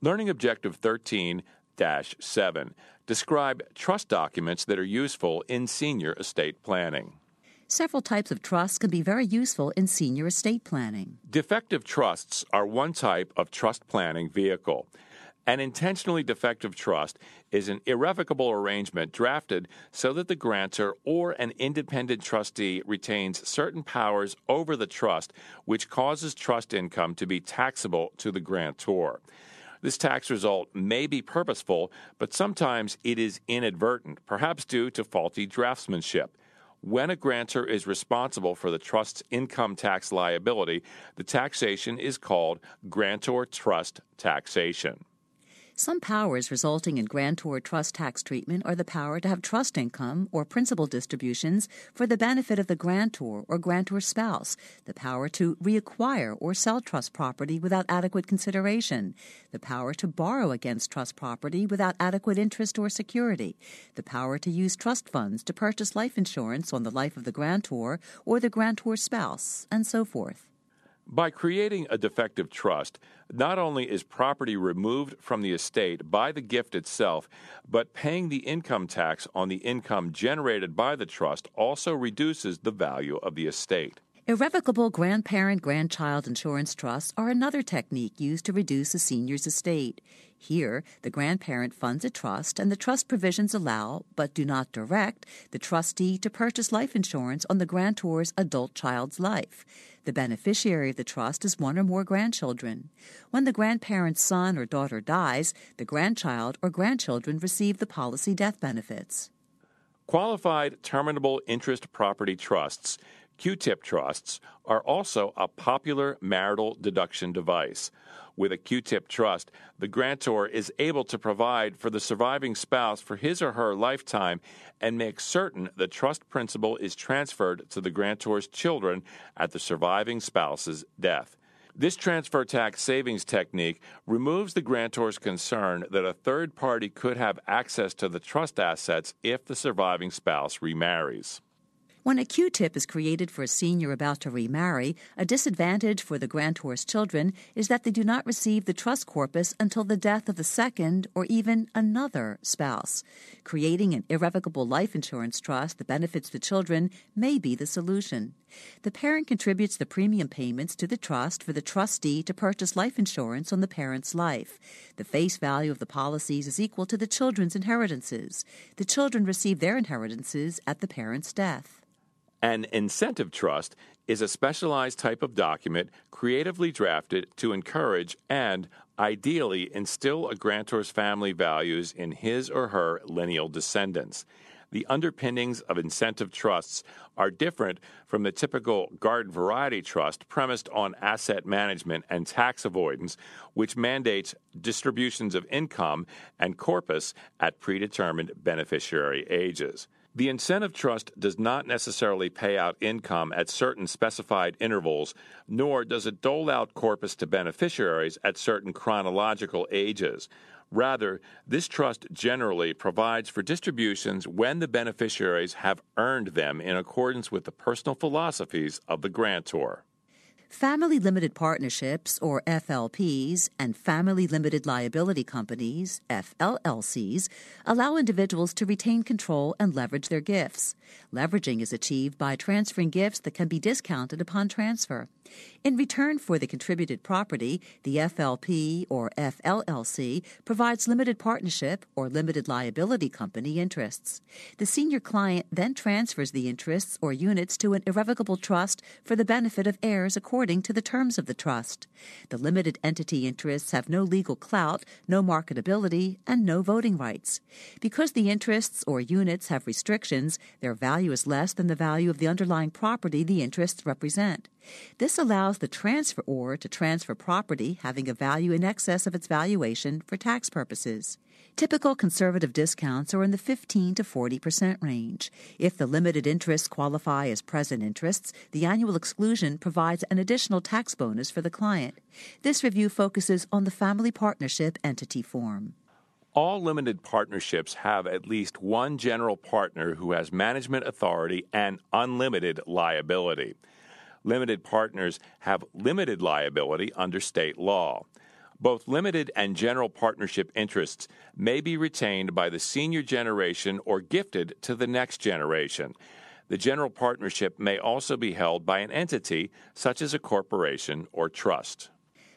Learning Objective 13 7. Describe trust documents that are useful in senior estate planning. Several types of trusts can be very useful in senior estate planning. Defective trusts are one type of trust planning vehicle. An intentionally defective trust is an irrevocable arrangement drafted so that the grantor or an independent trustee retains certain powers over the trust, which causes trust income to be taxable to the grantor. This tax result may be purposeful, but sometimes it is inadvertent, perhaps due to faulty draftsmanship. When a grantor is responsible for the trust's income tax liability, the taxation is called grantor trust taxation. Some powers resulting in grantor trust tax treatment are the power to have trust income or principal distributions for the benefit of the grantor or grantor spouse, the power to reacquire or sell trust property without adequate consideration, the power to borrow against trust property without adequate interest or security, the power to use trust funds to purchase life insurance on the life of the grantor or the grantor spouse, and so forth. By creating a defective trust, not only is property removed from the estate by the gift itself, but paying the income tax on the income generated by the trust also reduces the value of the estate. Irrevocable grandparent grandchild insurance trusts are another technique used to reduce a senior's estate. Here, the grandparent funds a trust, and the trust provisions allow, but do not direct, the trustee to purchase life insurance on the grantor's adult child's life. The beneficiary of the trust is one or more grandchildren. When the grandparent's son or daughter dies, the grandchild or grandchildren receive the policy death benefits. Qualified terminable interest property trusts QTIP trusts are also a popular marital deduction device. With a QTIP trust, the grantor is able to provide for the surviving spouse for his or her lifetime and make certain the trust principal is transferred to the grantor's children at the surviving spouse's death. This transfer tax savings technique removes the grantor's concern that a third party could have access to the trust assets if the surviving spouse remarries. When a QTIP is created for a senior about to remarry, a disadvantage for the grantor's children is that they do not receive the trust corpus until the death of the second or even another spouse. Creating an irrevocable life insurance trust that benefits the children may be the solution. The parent contributes the premium payments to the trust for the trustee to purchase life insurance on the parent's life. The face value of the policies is equal to the children's inheritances. The children receive their inheritances at the parent's death. An incentive trust is a specialized type of document creatively drafted to encourage and, ideally, instill a grantor's family values in his or her lineal descendants. The underpinnings of incentive trusts are different from the typical garden variety trust premised on asset management and tax avoidance, which mandates distributions of income and corpus at predetermined beneficiary ages. The incentive trust does not necessarily pay out income at certain specified intervals, nor does it dole out corpus to beneficiaries at certain chronological ages. Rather, this trust generally provides for distributions when the beneficiaries have earned them in accordance with the personal philosophies of the grantor. Family limited partnerships, or FLPs, and family limited liability companies, FLLCs, allow individuals to retain control and leverage their gifts. Leveraging is achieved by transferring gifts that can be discounted upon transfer. In return for the contributed property, the FLP or FLLC provides limited partnership or limited liability company interests. The senior client then transfers the interests or units to an irrevocable trust for the benefit of heirs according to the terms of the trust. The limited entity interests have no legal clout, no marketability, and no voting rights. Because the interests or units have restrictions, their value is less than the value of the underlying property the interests represent. This allows the transferor to transfer property having a value in excess of its valuation for tax purposes. Typical conservative discounts are in the 15 to 40 percent range. If the limited interests qualify as present interests, the annual exclusion provides an additional tax bonus for the client. This review focuses on the family partnership entity form. All limited partnerships have at least one general partner who has management authority and unlimited liability limited partners have limited liability under state law. Both limited and general partnership interests may be retained by the senior generation or gifted to the next generation. The general partnership may also be held by an entity such as a corporation or trust.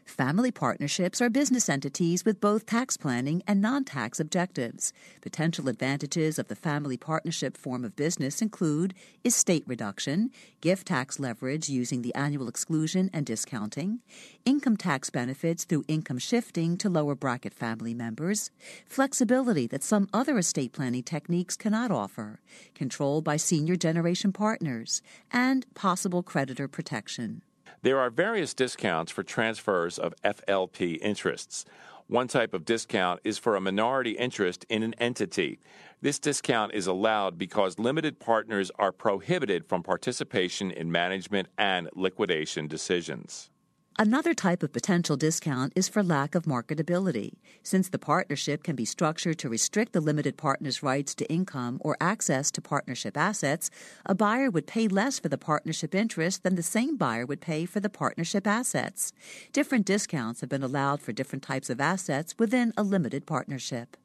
Family partnerships are business entities with both tax planning and non tax objectives. Potential advantages of the family partnership form of business include estate reduction, gift tax leverage using the annual exclusion and discounting, income tax benefits through income shifting to lower bracket family members, flexibility that some other estate planning techniques cannot offer, control by senior generation partners, and possible creditor protection. There are various discounts for transfers of FLP interests. One type of discount is for a minority interest in an entity. This discount is allowed because limited partners are prohibited from participation in management and liquidation decisions. Another type of potential discount is for lack of marketability. Since the partnership can be structured to restrict the limited partner's rights to income or access to partnership assets, a buyer would pay less for the partnership interest than the same buyer would pay for the partnership assets. Different discounts have been allowed for different types of assets within a limited partnership.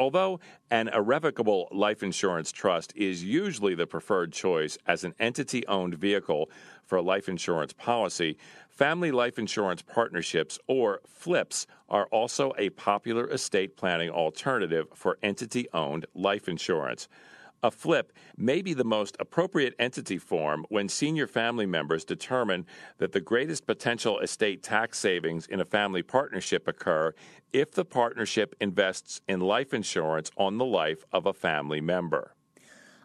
Although an irrevocable life insurance trust is usually the preferred choice as an entity owned vehicle for a life insurance policy, family life insurance partnerships, or FLIPs, are also a popular estate planning alternative for entity owned life insurance. A FLIP may be the most appropriate entity form when senior family members determine that the greatest potential estate tax savings in a family partnership occur if the partnership invests in life insurance on the life of a family member.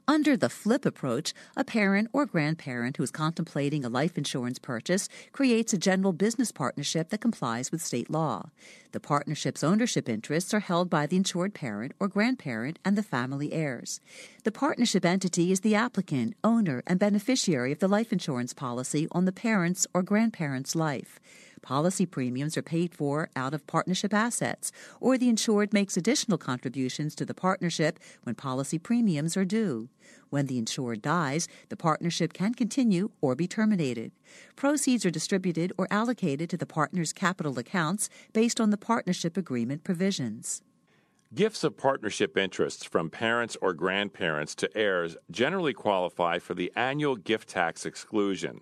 Under the FLIP approach, a parent or grandparent who is contemplating a life insurance purchase creates a general business partnership that complies with state law. The partnership's ownership interests are held by the insured parent or grandparent and the family heirs. The partnership entity is the applicant, owner, and beneficiary of the life insurance policy on the parent's or grandparent's life. Policy premiums are paid for out of partnership assets, or the insured makes additional contributions to the partnership when policy premiums are due. When the insured dies, the partnership can continue or be terminated. Proceeds are distributed or allocated to the partner's capital accounts based on the partnership agreement provisions. Gifts of partnership interests from parents or grandparents to heirs generally qualify for the annual gift tax exclusion.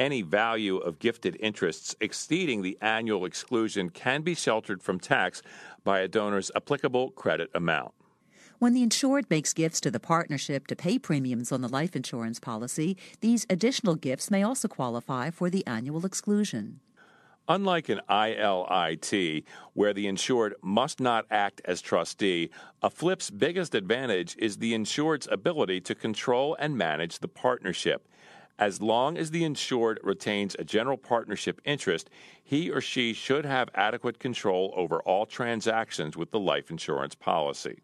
Any value of gifted interests exceeding the annual exclusion can be sheltered from tax by a donor's applicable credit amount. When the insured makes gifts to the partnership to pay premiums on the life insurance policy, these additional gifts may also qualify for the annual exclusion. Unlike an ILIT, where the insured must not act as trustee, a FLIP's biggest advantage is the insured's ability to control and manage the partnership. As long as the insured retains a general partnership interest, he or she should have adequate control over all transactions with the life insurance policy.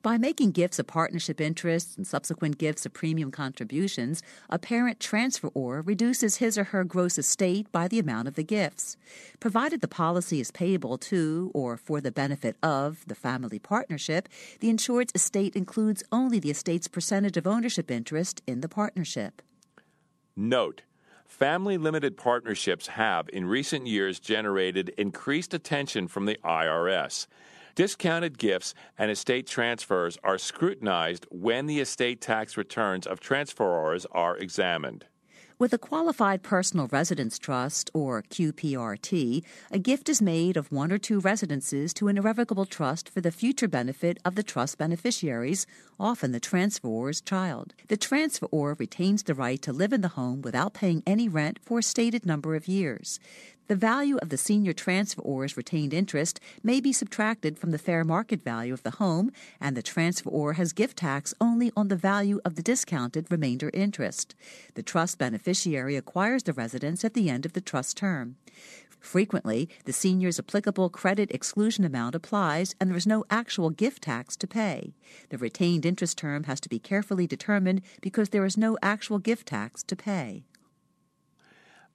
By making gifts of partnership interests and subsequent gifts of premium contributions, a parent transferor reduces his or her gross estate by the amount of the gifts. Provided the policy is payable to or for the benefit of the family partnership, the insured's estate includes only the estate's percentage of ownership interest in the partnership. Note Family limited partnerships have, in recent years, generated increased attention from the IRS. Discounted gifts and estate transfers are scrutinized when the estate tax returns of transferors are examined. With a qualified personal residence trust, or QPRT, a gift is made of one or two residences to an irrevocable trust for the future benefit of the trust beneficiaries, often the transferor's child. The transferor retains the right to live in the home without paying any rent for a stated number of years. The value of the senior transferor's retained interest may be subtracted from the fair market value of the home, and the transferor has gift tax only on the value of the discounted remainder interest. The trust beneficiary acquires the residence at the end of the trust term. Frequently, the senior's applicable credit exclusion amount applies and there is no actual gift tax to pay. The retained interest term has to be carefully determined because there is no actual gift tax to pay.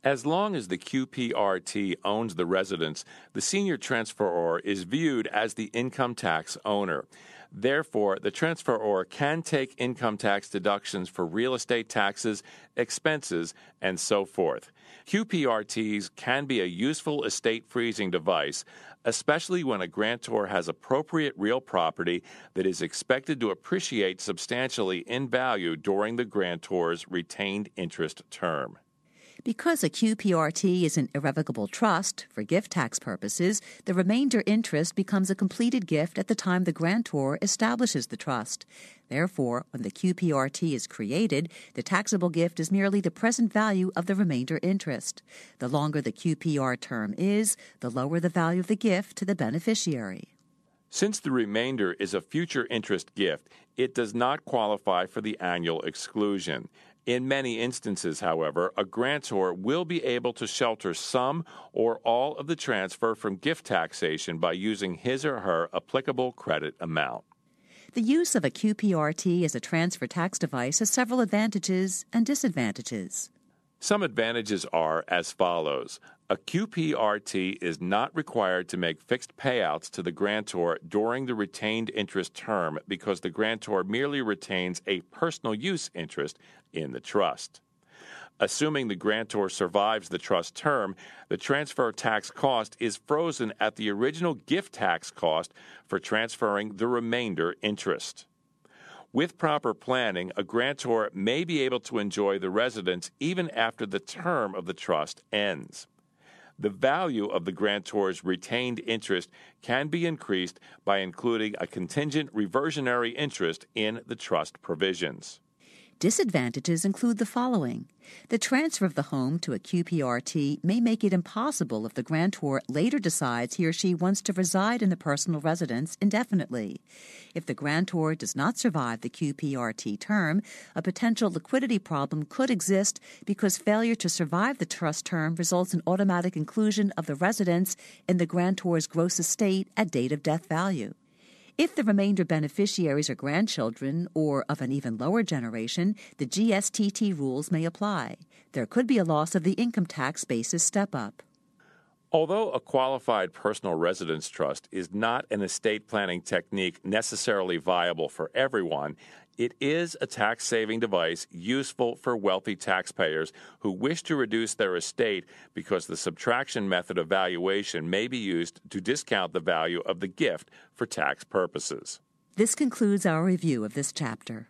As long as the QPRT owns the residence, the senior transferor is viewed as the income tax owner. Therefore, the transferor can take income tax deductions for real estate taxes, expenses, and so forth. QPRTs can be a useful estate freezing device, especially when a grantor has appropriate real property that is expected to appreciate substantially in value during the grantor's retained interest term. Because a QPRT is an irrevocable trust for gift tax purposes, the remainder interest becomes a completed gift at the time the grantor establishes the trust. Therefore, when the QPRT is created, the taxable gift is merely the present value of the remainder interest. The longer the QPR term is, the lower the value of the gift to the beneficiary. Since the remainder is a future interest gift, it does not qualify for the annual exclusion. In many instances, however, a grantor will be able to shelter some or all of the transfer from gift taxation by using his or her applicable credit amount. The use of a QPRT as a transfer tax device has several advantages and disadvantages. Some advantages are as follows. A QPRT is not required to make fixed payouts to the grantor during the retained interest term because the grantor merely retains a personal use interest in the trust. Assuming the grantor survives the trust term, the transfer tax cost is frozen at the original gift tax cost for transferring the remainder interest. With proper planning, a grantor may be able to enjoy the residence even after the term of the trust ends. The value of the grantor's retained interest can be increased by including a contingent reversionary interest in the trust provisions. Disadvantages include the following. The transfer of the home to a QPRT may make it impossible if the grantor later decides he or she wants to reside in the personal residence indefinitely. If the grantor does not survive the QPRT term, a potential liquidity problem could exist because failure to survive the trust term results in automatic inclusion of the residence in the grantor's gross estate at date of death value. If the remainder beneficiaries are grandchildren or of an even lower generation, the GSTT rules may apply. There could be a loss of the income tax basis step up. Although a qualified personal residence trust is not an estate planning technique necessarily viable for everyone, it is a tax saving device useful for wealthy taxpayers who wish to reduce their estate because the subtraction method of valuation may be used to discount the value of the gift for tax purposes. This concludes our review of this chapter.